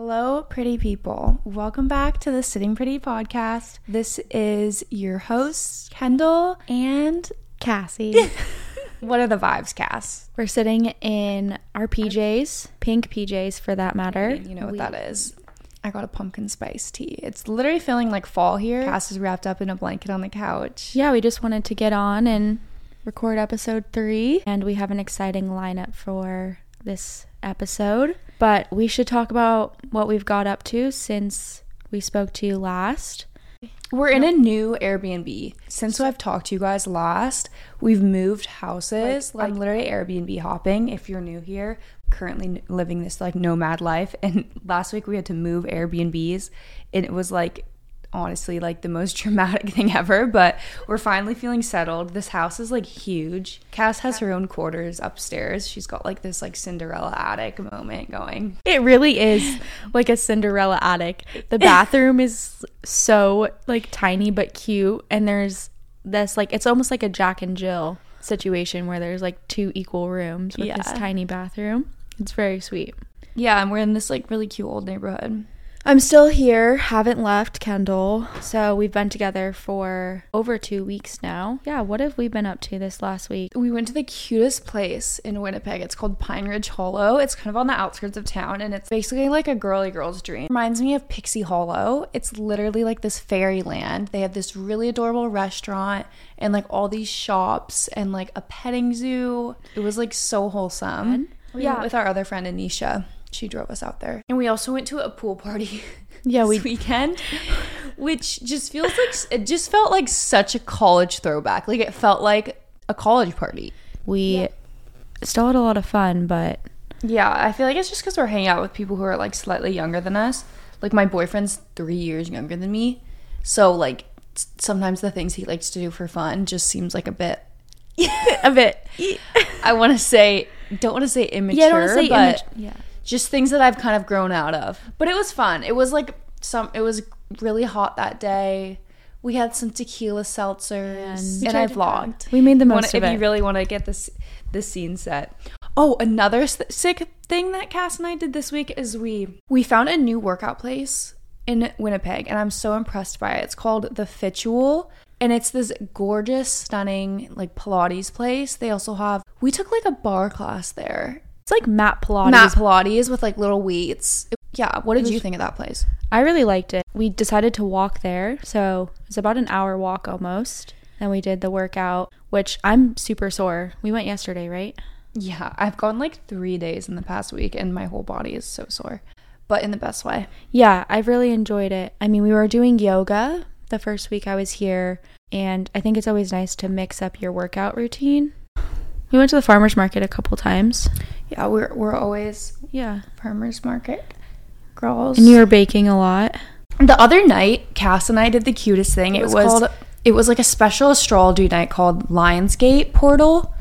Hello, pretty people. Welcome back to the Sitting Pretty podcast. This is your host, Kendall and Cassie. what are the vibes, Cass? We're sitting in our PJs, pink PJs for that matter. You know what We- that is. I got a pumpkin spice tea. It's literally feeling like fall here. Cass is wrapped up in a blanket on the couch. Yeah, we just wanted to get on and record episode three, and we have an exciting lineup for this episode. But we should talk about what we've got up to since we spoke to you last. We're in a new Airbnb. Since I've talked to you guys last, we've moved houses. I'm literally Airbnb hopping. If you're new here, currently living this like nomad life. And last week we had to move Airbnbs, and it was like honestly like the most dramatic thing ever. But we're finally feeling settled. This house is like huge. Cass has her own quarters upstairs. She's got like this like Cinderella attic moment going. It really is like a Cinderella attic. The bathroom is so like tiny but cute, and there's this like it's almost like a Jack and Jill situation where there's like two equal rooms with this tiny bathroom. It's very sweet. Yeah, and we're in this like really cute old neighborhood. I'm still here, haven't left Kendall. So we've been together for over two weeks now. Yeah, what have we been up to this last week? we went to the cutest place in Winnipeg. It's called Pine Ridge Hollow. It's kind of on the outskirts of town and it's basically like a girly girl's dream. Reminds me of Pixie Hollow. It's literally like this fairyland. They have this really adorable restaurant and like all these shops and like a petting zoo. It was like so wholesome. Yeah. with our other friend Anisha. She drove us out there. And we also went to a pool party. Yeah, we- this weekend, which just feels like it just felt like such a college throwback. Like it felt like a college party. We still had a lot of fun, but Yeah, I feel like it's just because we're hanging out with people who are like slightly younger than us. Like my boyfriend's three years younger than me, so like sometimes the things he likes to do for fun just seems like a bit. a bit. I want to say, don't want to say immature, Yeah, I don't want to say but image. Yeah. Just things that I've kind of grown out of. But it was fun. It was like some. It was really hot that day. We had some tequila seltzers, And- and, I vlogged. We made the most wanna- of if it. you really want to get this this scene set. Oh, another sick thing that Cass and I did this week is we we found a new workout place in Winnipeg, and I'm so impressed by it. It's called the Fitual, and it's this gorgeous, stunning like Pilates place. They also have we took like a bar class there. It's like Mat Pilates. Mat Pilates with like little weights. Yeah, what did you think of that place? I really liked it. We decided to walk there, so it's about an hour walk almost. And we did the workout, which I'm super sore. We went yesterday, right? Yeah, I've gone like three days in the past week, and my whole body is so sore, but in the best way. Yeah, I've really enjoyed it. I mean, we were doing yoga the first week I was here, and I think it's always nice to mix up your workout routine. We went to the farmers market a couple times. Yeah, we're we're always Yeah. farmers market girls. And you were baking a lot. the other night, Cass and I did the cutest thing. It was was, called- it was like a special astrology night called Lionsgate Portal,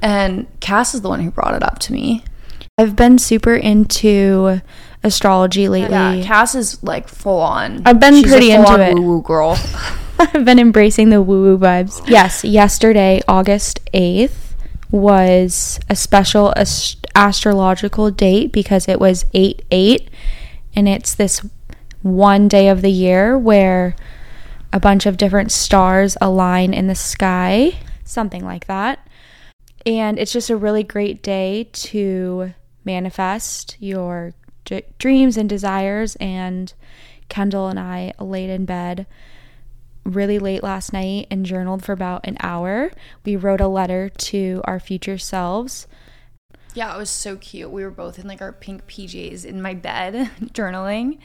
and Cass is the one who brought it up to me. I've been super into astrology lately. Yeah, Cass is like full on. I've been She's pretty into it. Woo-woo girl. I've been embracing the woo woo vibes. Yes, yesterday, August 8th, was a special ast- astrological date because it was 8 8. And it's this one day of the year where a bunch of different stars align in the sky, something like that. And it's just a really great day to manifest your d- dreams and desires. And Kendall and I laid in bed really late last night and journaled for about an hour. We wrote a letter to our future selves. Yeah, it was so cute. We were both in like our pink PJs in my bed journaling.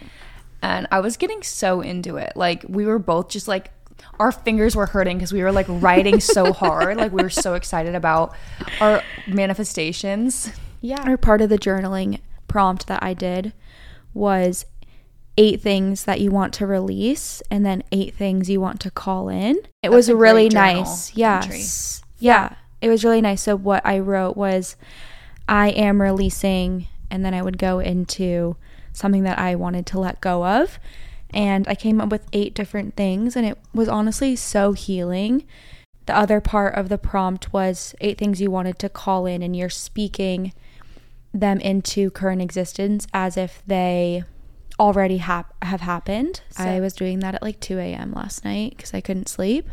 And I was getting so into it. Like we were both just like our fingers were hurting because we were like writing so hard. Like we were so excited about our manifestations. Yeah. Or part of the journaling prompt that I did was eight things that you want to release and then eight things you want to call in. It was a really nice. entry. Yes. Yeah. It was really nice. So what I wrote was I am releasing and then I would go into something that I wanted to let go of. And I came up with eight different things and it was honestly so healing. The other part of the prompt was eight things you wanted to call in and you're speaking them into current existence as if they already hap- have happened. So I was doing that at like 2 a.m. last night because I couldn't sleep.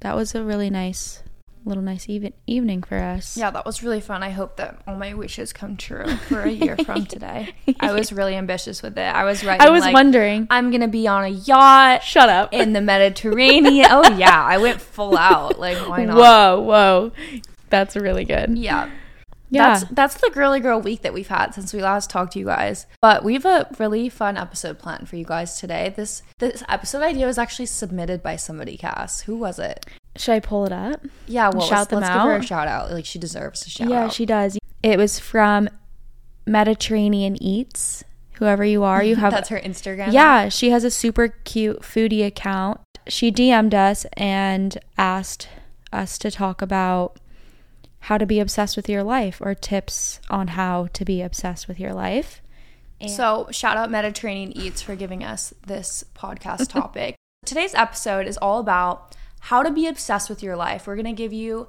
That was a really nice, little nice even evening for us. Yeah, that was really fun. I hope that all my wishes come true for a year from today. I was really ambitious with it. I was writing. I was like, wondering. I'm gonna be on a yacht. Shut up. in the Mediterranean. oh yeah, I went full out. Like why not? Whoa, whoa. That's really good. Yeah. Yeah. That's that's the girly girl week that we've had since we last talked to you guys. But we have a really fun episode planned for you guys today. This this episode idea was actually submitted by somebody, Cass. Who was it? Should I pull it up? Yeah, well, Shout let's, them let's give her a out? shout out. Like she deserves a shout yeah, out. she does. It was from Mediterranean Eats. Whoever you are, you have that's her Instagram. Yeah, she has a super cute foodie account. She DM'd us and asked us to talk about how to be obsessed with your life or tips on how to be obsessed with your life. So, shout out Mediterranean Eats for giving us this podcast topic. Today's episode is all about how to be obsessed with your life. We're going to give you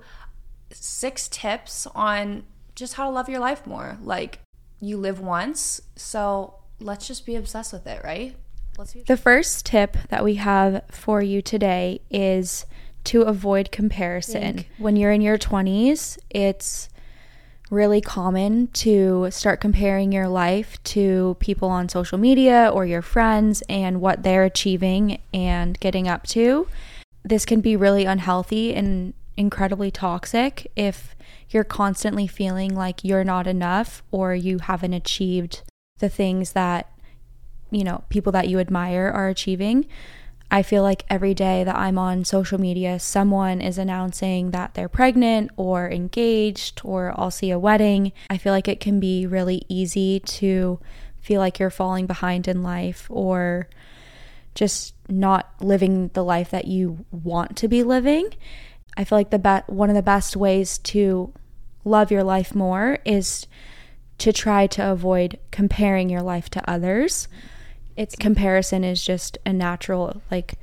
six tips on just how to love your life more. Like, you live once, so let's just be obsessed with it, right? Let's be The first tip that we have for you today is to avoid comparison. When you're in your 20s, it's really common to start comparing your life to people on social media or your friends and what they're achieving and getting up to. This can be really unhealthy and incredibly toxic if you're constantly feeling like you're not enough or you haven't achieved the things that you know, people that you admire are achieving. I feel like every day that I'm on social media, someone is announcing that they're pregnant or engaged, or I'll see a wedding. I feel like it can be really easy to feel like you're falling behind in life or just not living the life that you want to be living. I feel like the be- one of the best ways to love your life more is to try to avoid comparing your life to others. It's comparison is just a natural like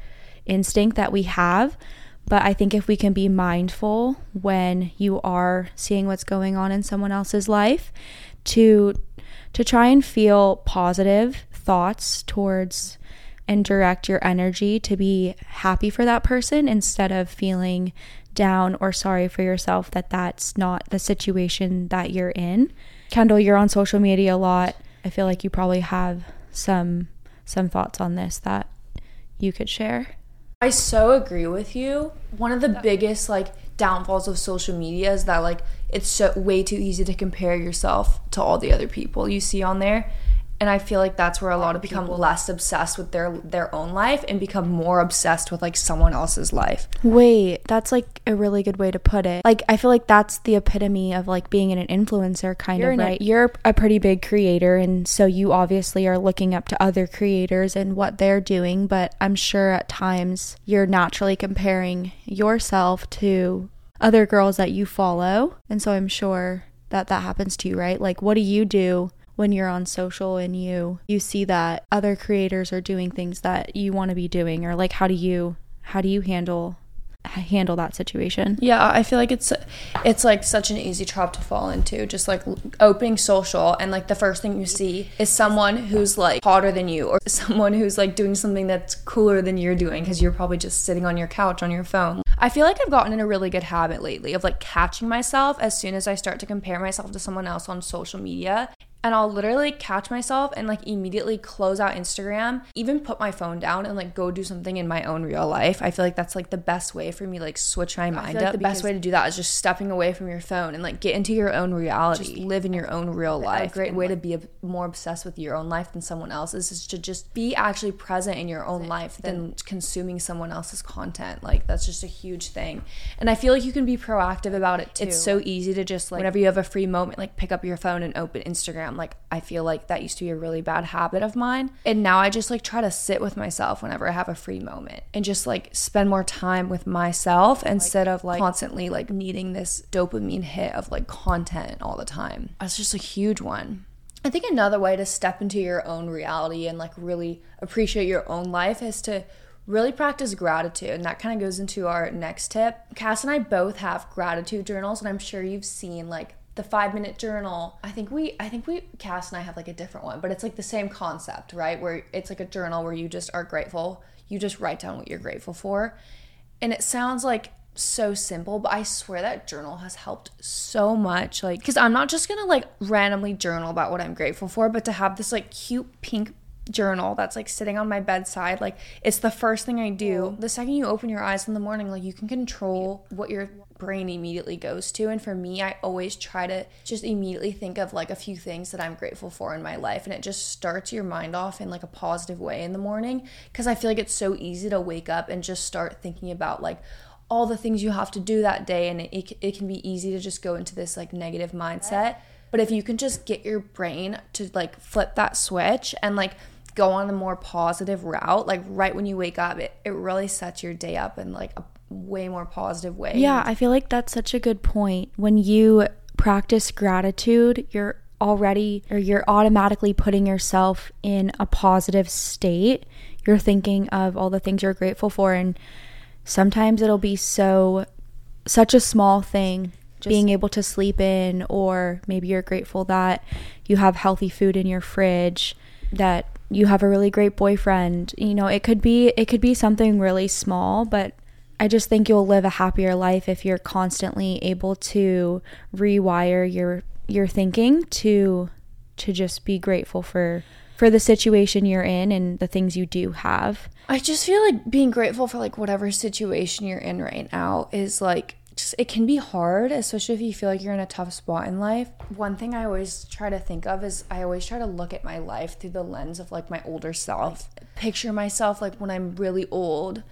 instinct that we have, but I think if we can be mindful when you are seeing what's going on in someone else's life to to try and feel positive thoughts towards and direct your energy to be happy for that person instead of feeling down or sorry for yourself that that's not the situation that you're in. Kendall, you're on social media a lot. I feel like you probably have some some thoughts on this that you could share. I so agree with you. One of the biggest like downfalls of social media is that like it's so way too easy to compare yourself to all the other people you see on there. And I feel like that's where a lot of become less obsessed with their their own life and become more obsessed with like someone else's life. Wait, that's like a really good way to put it. Like I feel like that's the epitome of like being an influencer kind You're of right. You're a pretty big creator and so you obviously are looking up to other creators and what they're doing, but I'm sure at times you're naturally comparing yourself to other girls that you follow. And so I'm sure that that happens to you, right? Like what do you do when you're on social and you you see that other creators are doing things that you want to be doing or like how do you how do you handle handle that situation Yeah, I feel like it's it's like such an easy trap to fall into. Just like opening social and like the first thing you see is someone who's like hotter than you or someone who's like doing something that's cooler than you're doing because you're probably just sitting on your couch on your phone. I feel like I've gotten in a really good habit lately of like catching myself as soon as I start to compare myself to someone else on social media and I'll literally catch myself and like immediately close out Instagram, even put my phone down and like go do something in my own real life. I feel like that's like the best way for me like switch my mind like up. the best way to do that is just stepping away from your phone and like get into your own reality, just live in your own real life. A great way to be more obsessed with your own life than someone else's is to just be actually present in your own life than consuming someone else's content. Like that's just a huge thing. And I feel like you can be proactive about it too. It's so easy to just like whenever you have a free moment, like pick up your phone and open Instagram. Like I feel like that used to be a really bad habit of mine. And now I just like try to sit with myself whenever I have a free moment and just like spend more time with myself instead of like constantly like needing this dopamine hit of like content all the time. That's just a huge one. I think another way to step into your own reality and like really appreciate your own life is to really practice gratitude. And that kind of goes into our next tip. Cass and I both have gratitude journals, and I'm sure you've seen like the five minute journal. I think we, I think we, Cass and I have like a different one, but it's like the same concept, right? Where it's like a journal where you just are grateful. You just write down what you're grateful for. And it sounds like so simple, but I swear that journal has helped so much. Like, because I'm not just gonna like randomly journal about what I'm grateful for, but to have this like cute pink journal that's like sitting on my bedside like it's the first thing i do the second you open your eyes in the morning like you can control what your brain immediately goes to. And for me i always try to just immediately think of like a few things that i'm grateful for in my life. And it just starts your mind off in like a positive way in the morning. Because i feel like it's so easy to wake up and just start thinking about like all the things you have to do that day. And it, it can be easy to just go into this like negative mindset. But if you can just get your brain to like flip that switch and like go on a more positive route like right when you wake up it, it really sets your day up in like a way more positive way Yeah, I feel like that's such a good point. When you practice gratitude, you're already or you're automatically putting yourself in a positive state. You're thinking of all the things you're grateful for and sometimes it'll be so such a small thing being able to sleep in or maybe you're grateful that you have healthy food in your fridge that you have a really great boyfriend you know it could be it could be something really small but i just think you'll live a happier life if you're constantly able to rewire your your thinking to to just be grateful for for the situation you're in and the things you do have I just feel like being grateful for like whatever situation you're in right now is like just it can be hard, especially if you feel like you're in a tough spot in life. One thing I always try to think of is I always try to look at my life through the lens of like my older self. Picture myself like when I'm really old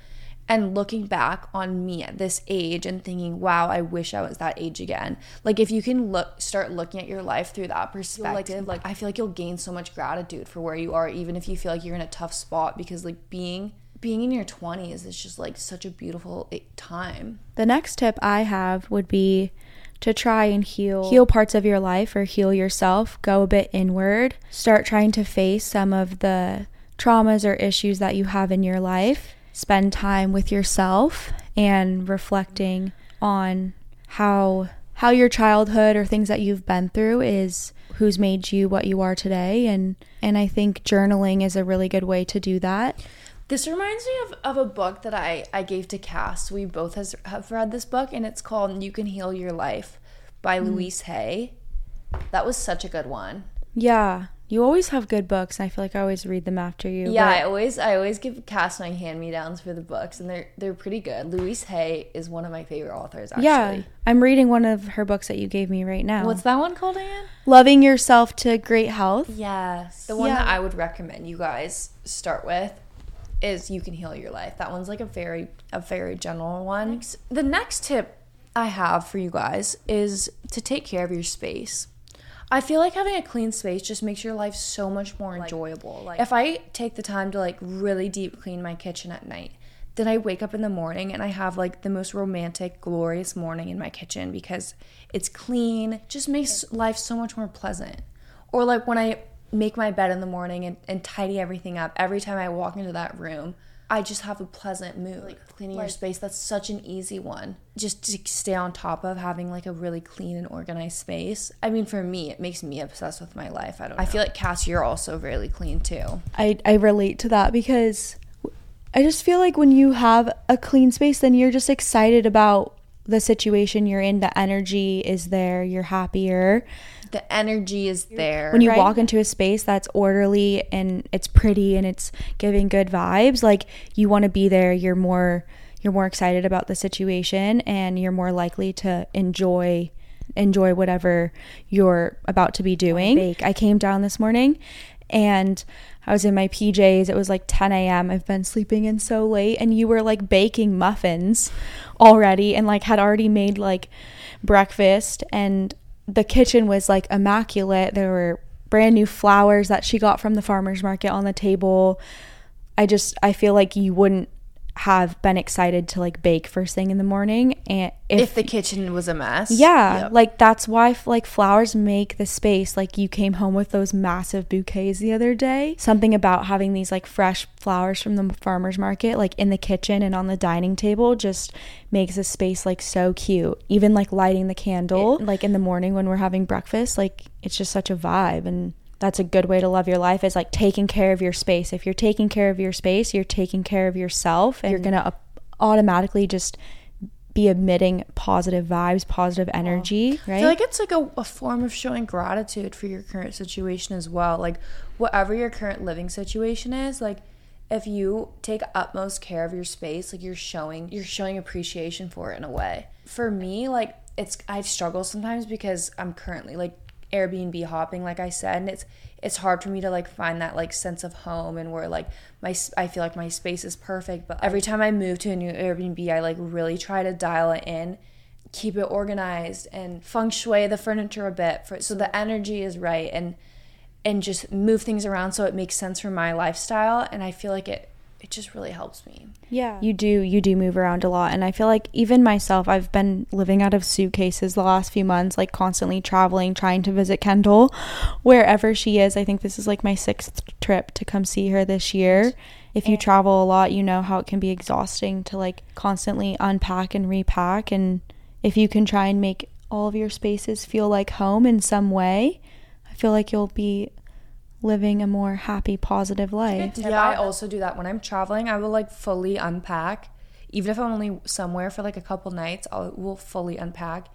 and looking back on me at this age and thinking, "Wow, I wish I was that age again." Like if you can look start looking at your life through that perspective, like I feel like you'll gain so much gratitude for where you are even if you feel like you're in a tough spot because like being being in your 20s is just like such a beautiful eh, time. The next tip I have would be to try and heal heal parts of your life or heal yourself, go a bit inward, start trying to face some of the traumas or issues that you have in your life. Spend time with yourself and reflecting on how how your childhood or things that you've been through is who's made you what you are today and and I think journaling is a really good way to do that. This reminds me of, of a book that I, I gave to Cass. We both has, have read this book, and it's called You Can Heal Your Life by mm. Louise Hay. That was such a good one. Yeah, you always have good books. and I feel like I always read them after you. Yeah, but- I always I always give Cass my hand me downs for the books, and they're they're pretty good. Louise Hay is one of my favorite authors. Actually, yeah. I'm reading one of her books that you gave me right now. What's that one called again? Loving Yourself to Great Health. Yes. The one Yeah. that I would recommend you guys start with is you can heal your life. That one's like a very a very general one. The next tip I have for you guys is to take care of your space. I feel like having a clean space just makes your life so much more enjoyable. Like if I take the time to like really deep clean my kitchen at night, then I wake up in the morning and I have like the most romantic, glorious morning in my kitchen because it's clean, just makes life so much more pleasant. Or like when I make my bed in the morning and, and tidy everything up, every time I walk into that room, I just have a pleasant mood. Like cleaning your space, that's such an easy one. Just to stay on top of having like a really clean and organized space. I mean, for me, it makes me obsessed with my life. I don't. I feel like Cass, you're also really clean too. I, I relate to that because I just feel like when you have a clean space, then you're just excited about the situation you're in. The energy is there. You're happier. The energy is there. When you right? walk into a space that's orderly and it's pretty and it's giving good vibes, like you want to be there. You're more you're more excited about the situation and you're more likely to enjoy enjoy whatever you're about to be doing. I came down this morning and I was in my PJs. It was like 10 a.m. I've been sleeping in so late, and you were like baking muffins already and like had already made like breakfast. And the kitchen was like immaculate. There were brand new flowers that she got from the farmer's market on the table. I just, I feel like you wouldn't have been excited to like bake first thing in the morning and If, if, the kitchen was a mess. yeah Yep. like that's why like flowers make the space like you came home with those massive bouquets the other day something about having these like fresh flowers from the farmers market like in the kitchen and on the dining table just makes a space like so cute even like lighting the candle like in the morning when we're having breakfast like it's just such a vibe and that's a good way to love your life is like taking care of your space if you're taking care of your space you're taking care of yourself and you're gonna up- automatically just be emitting positive vibes positive energy I right feel like it's like a, a form of showing gratitude for your current situation as well. Like, whatever your current living situation is, like, if you take utmost care of your space, like you're showing you're showing appreciation for it in a way. For me, like it's I struggle sometimes because I'm currently like Airbnb hopping, like I said, and it's it's hard for me to like find that like sense of home and where like my I feel like my space is perfect. But every time I move to a new Airbnb, I like really try to dial it in keep it organized and feng shui the furniture a bit for so the energy is right and and just move things around so it makes sense for my lifestyle and I feel like it it just really helps me. Yeah. You do you do move around a lot and I feel like even myself I've been living out of suitcases the last few months like constantly traveling trying to visit Kendall wherever she is. I think this is like my 6th trip to come see her this year. If you travel a lot, you know how it can be exhausting to like constantly unpack and repack and if you can try and make all of your spaces feel like home in some way, I feel like you'll be living a more happy positive life. Yeah, I also do that when I'm traveling. I will like fully unpack, even if I'm only somewhere for like a couple nights. I will fully unpack.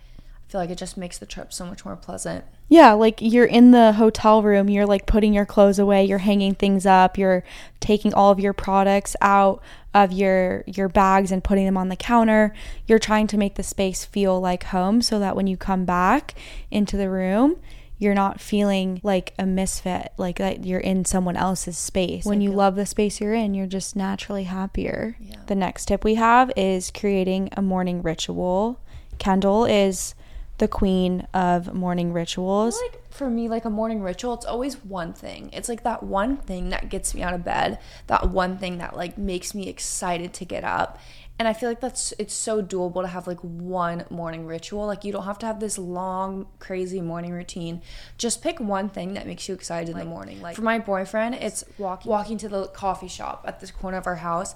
I feel like it just makes the trip so much more pleasant. Yeah, like you're in the hotel room, you're like putting your clothes away, you're hanging things up, you're taking all of your products out of your your bags and putting them on the counter. You're trying to make the space feel like home so that when you come back into the room, you're not feeling like a misfit, like that you're in someone else's space. When you love the space you're in, you're just naturally happier. The next tip we have is creating a morning ritual. Kendall is the queen of morning rituals. like for me like a morning ritual it's always one thing it's like that one thing that gets me out of bed that one thing that like makes me excited to get up and i feel like that's it's so doable to have like one morning ritual. Like you don't have to have this long crazy morning routine. Just pick one thing that makes you excited in the morning. Like for my boyfriend it's walking. walking to the coffee shop at this corner of our house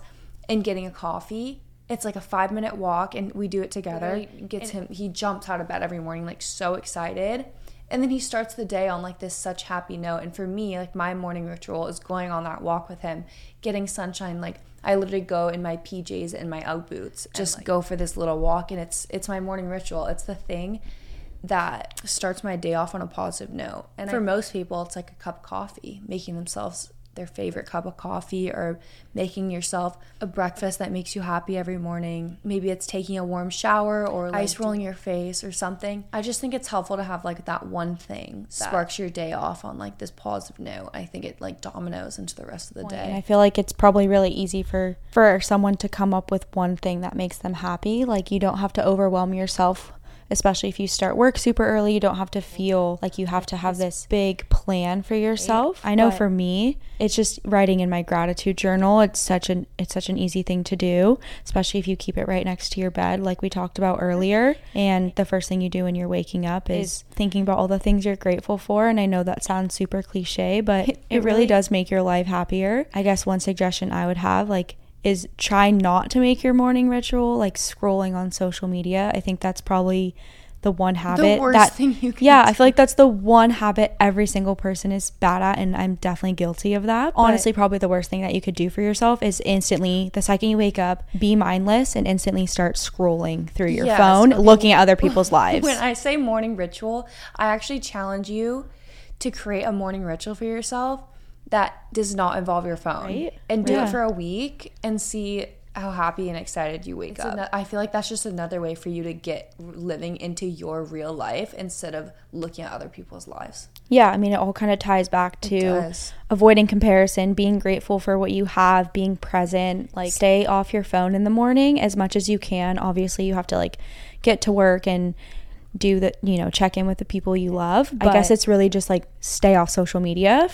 and getting a coffee. It's like a five minute walk and we do it together. It gets him he jumps out of bed every morning like so excited. And then he starts the day on like this such happy note. And for me like my morning ritual is going on that walk with him getting sunshine like i literally go in my pjs and my out boots just go for this little walk and it's it's my morning ritual. It's the thing that starts my day off on a positive note. And for most people it's like a cup of coffee making themselves their favorite cup of coffee or making yourself a breakfast that makes you happy every morning. Maybe it's taking a warm shower or like ice rolling your face or something. I just think it's helpful to have like that one thing that sparks your day off on like this positive note. I think it like dominoes into the rest of the And day. I feel like it's probably really easy for for someone to come up with one thing that makes them happy. Like you don't have to overwhelm yourself, especially if you start work super early. You don't have to feel like you have to have this big plan for yourself. I know But- for me, it's just writing in my gratitude journal. It's such an it's such an easy thing to do, especially if you keep it right next to your bed like we talked about earlier. And the first thing you do when you're waking up is thinking about all the things you're grateful for. And I know that sounds super cliche, but it, really- does make your life happier. I guess one suggestion I would have like is try not to make your morning ritual like scrolling on social media. I think that's probably the one habit worst that thing you can yeah i feel like that's the one habit every single person is bad at and i'm definitely guilty of that honestly probably the worst thing that you could do for yourself is instantly the second you wake up be mindless and instantly start scrolling through your Yes, phone okay. looking at other people's lives When I say morning ritual, I actually challenge you to create a morning ritual for yourself that does not involve your phone Right? and do Yeah. it for a week and see how happy and excited you wake up. I feel like that's just another way for you to get living into your real life instead of looking at other people's lives. Yeah, I mean, it all kind of ties back to avoiding comparison, being grateful for what you have, being present, like stay off your phone in the morning as much as you can. Obviously, you have to like get to work and do the, you know, check in with the people you love. I guess it's really just like stay off social media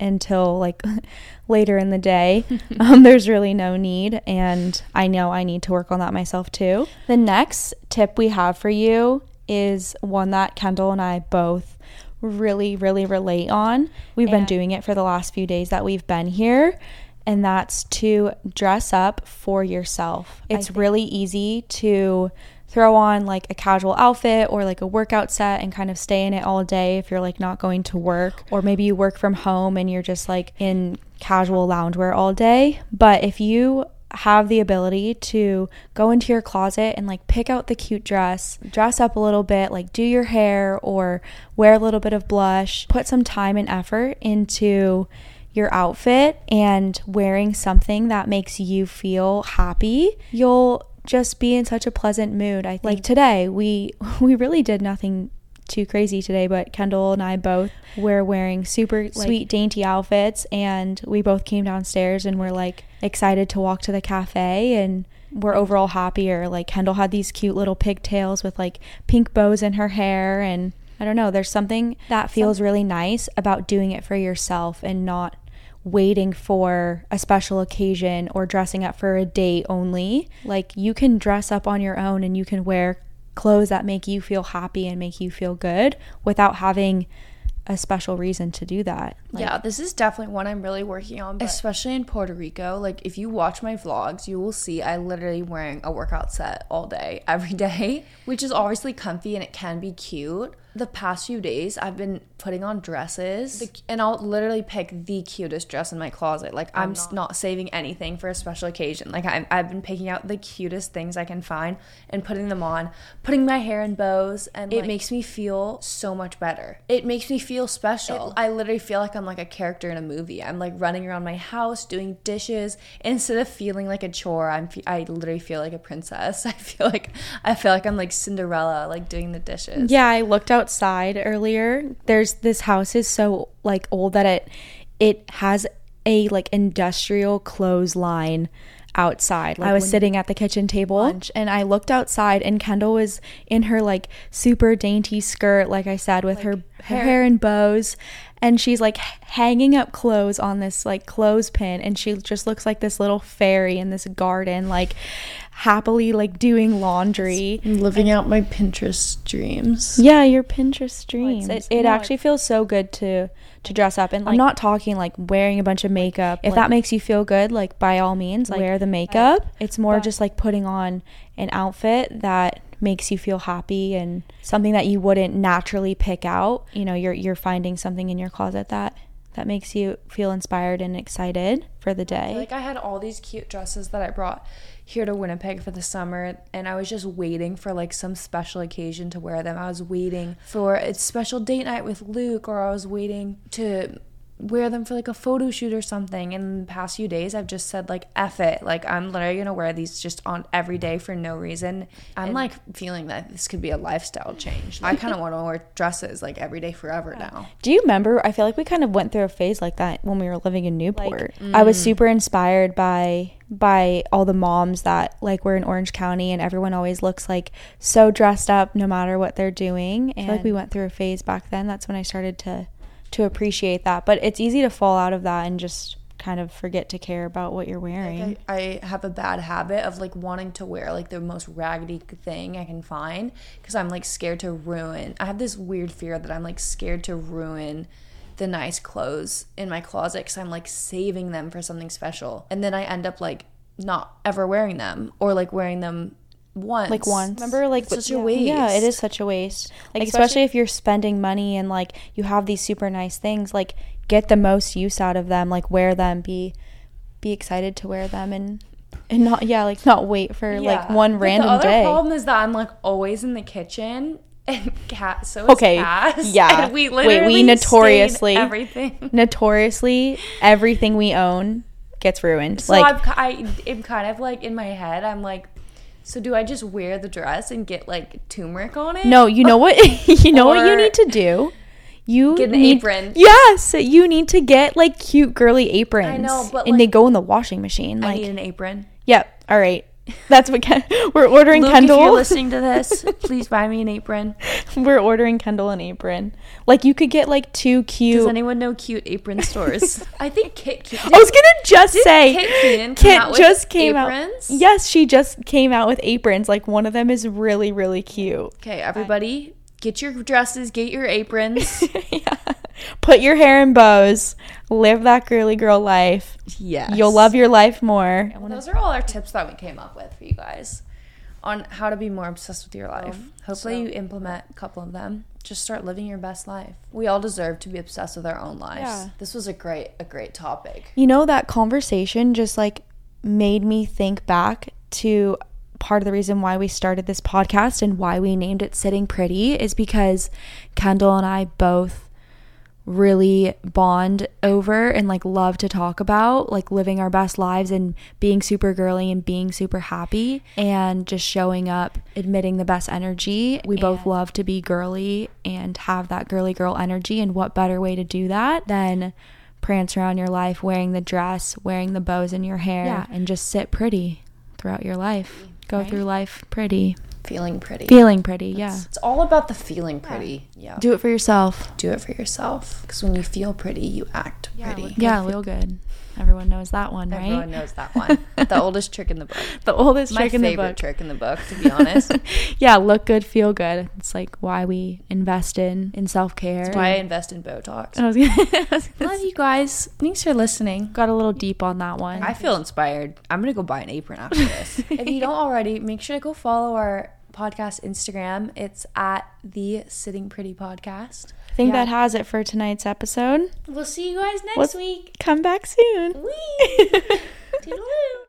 until like later in the day. um, there's really no need. And I know I need to work on that myself too. The next tip we have for you is one that Kendall and I both really, really relate on. We've been doing it for the last few days that we've been here. And that's to dress up for yourself. It's really easy to throw on like a casual outfit or like a workout set and kind of stay in it all day if you're like not going to work. Or maybe you work from home and you're just like in casual loungewear all day. But if you have the ability to go into your closet and like pick out the cute dress, dress up a little bit, like do your hair or wear a little bit of blush, put some time and effort into your outfit and wearing something that makes you feel happy, you'll just be in such a pleasant mood. I think. like today we we really did nothing too crazy today, but Kendall and I both were wearing super like, sweet, dainty outfits, and we both came downstairs and we're like excited to walk to the cafe and we're overall happier. Like Kendall had these cute little pigtails with like pink bows in her hair and I don't know, there's something that feels really nice about doing it for yourself and not waiting for a special occasion or dressing up for a date only. Like you can dress up on your own and you can wear clothes that make you feel happy and make you feel good without having a special reason to do that. Like, yeah, this is definitely one I'm really working on, especially in Puerto Rico. Like, if you watch my vlogs, you will see I literally wearing a workout set all day, every day, which is obviously comfy and it can be cute the past few days I've been putting on dresses and I'll literally pick the cutest dress in my closet. Like I'm, I'm not. not. saving anything for a special occasion. Like i have been picking out the cutest things I can find and putting them on, putting my hair in bows and it like, makes me feel so much better. It makes me feel special. It, I literally feel like I'm like a character in a movie. I'm like running around my house doing dishes instead of feeling like a chore. I'm I literally feel like a princess. I feel like I feel like I'm like Cinderella like doing the dishes. Yeah, I looked outside earlier. There's this house is so like old that it it has a like industrial clothesline outside. Like I was sitting at the kitchen table lunch, and I looked outside and Kendall was in her like super dainty skirt, like I said, with like her hair. hair in bows. And she's like hanging up clothes on this like clothespin, and she just looks like this little fairy in this garden, like happily like doing laundry, living out my Pinterest dreams. Yeah, your Pinterest dreams. it, it actually feels so good to to dress up and like, I'm not talking like wearing a bunch of makeup. If like, that makes you feel good, like by all means, like, wear the makeup. It's more just like putting on an outfit that makes you feel happy and something that you wouldn't naturally pick out. You know, you're you're finding something in your closet that that makes you feel inspired and excited for the day. like I had all these cute dresses that I brought here to Winnipeg for the summer and I was just waiting for like some special occasion to wear them. I was waiting for a special date night with Luke or I was waiting to wear them for like a photo shoot or something. In the past few days, I've just said like F it. Like I'm literally gonna wear these just on every day for no reason. I'm and like feeling that this could be a lifestyle change. I kind of want to wear dresses like every day forever now. Do you remember? I feel like we kind of went through a phase like that when we were living in Newport. Like, mm. I was mm. super inspired by by all the moms that like we're in Orange County and everyone always looks like so dressed up no matter what they're doing. And I feel like we went through a phase back then. That's when I started to to appreciate that. But it's easy to fall out of that and just kind of forget to care about what you're wearing. Like I, I, have a bad habit of like wanting to wear like the most raggedy thing I can find because I'm like scared to ruin. I have this weird fear that I'm like scared to ruin the nice clothes in my closet because I'm like saving them for something special. And then I end up like not ever wearing them or like wearing them once. Like once. Remember, like it's such yeah. a waste. Yeah, it is such a waste. Like, like especially, especially if you're spending money and like you have these super nice things, like get the most use out of them. Like wear them, be be excited to wear them, and and not yeah, like not wait for yeah. like one but random the other day. problem is that I'm like always in the kitchen. And cat so okay, Cass, yeah. we literally Wait, we notoriously everything notoriously everything we own gets ruined. So like I'm, I, am kind of like in my head. I'm like, so do I just wear the dress and get like turmeric on it? No, you know what? you know what you need to do. You get an need, apron. Yes, you need to get like cute girly aprons. I know, but and like, they go in the washing machine. I like, need an apron. Yep. All right. That's what Ken- we're ordering. Luke, Kendall. if you're listening to this, please buy me an apron. we're ordering Kendall an apron. Like you could get like two cute. Does anyone know cute apron stores? I think Kit Kit. I was gonna just say Kit Kit out with just came aprons? out. Yes, she just came out with aprons. Like one of them is really really cute. Okay, everybody, get your dresses, get your aprons. yeah. Put your hair in bows. Live that girly girl life. yes. You'll love your life more. Well, those are all our tips that we came up with for you guys on how to be more obsessed with your oh, life. Hopefully, so- you implement a couple of them. Just start living your best life. We all deserve to be obsessed with our own lives. Yeah. This was a great, a great topic. You know that conversation just like made me think back to part of the reason why we started this podcast and why we named it Sitting Pretty is because Kendall and I both really bond over and like love to talk about like living our best lives and being super girly and being super happy and just showing up admitting the best energy. We both love to be girly and have that girly girl energy and what better way to do that than prance around your life wearing the dress wearing the bows in your hair Yeah. and just sit pretty throughout your life. Go through life pretty Feeling pretty. feeling pretty yeah It's all about the feeling pretty. Yeah. do it for yourself Do it for yourself. Because when you feel pretty, you act pretty. yeah feel good everyone knows that one right Everyone knows that one. the oldest trick in the book. the oldest My trick in the book. My favorite trick in the book, to be honest. yeah, look good, feel good. It's like why we invest in in self care. That's why I invest in Botox. I was gonna, I was gonna Love you guys. Thanks for listening. got a little deep on that one. I feel inspired. I'm gonna go buy an apron after this. if you don't already, make sure to go follow our podcast Instagram. It's at the Sitting Pretty Podcast. Think Yeah. that has it for tonight's episode. We'll see you guys next Let's- week. Come back soon. Wee.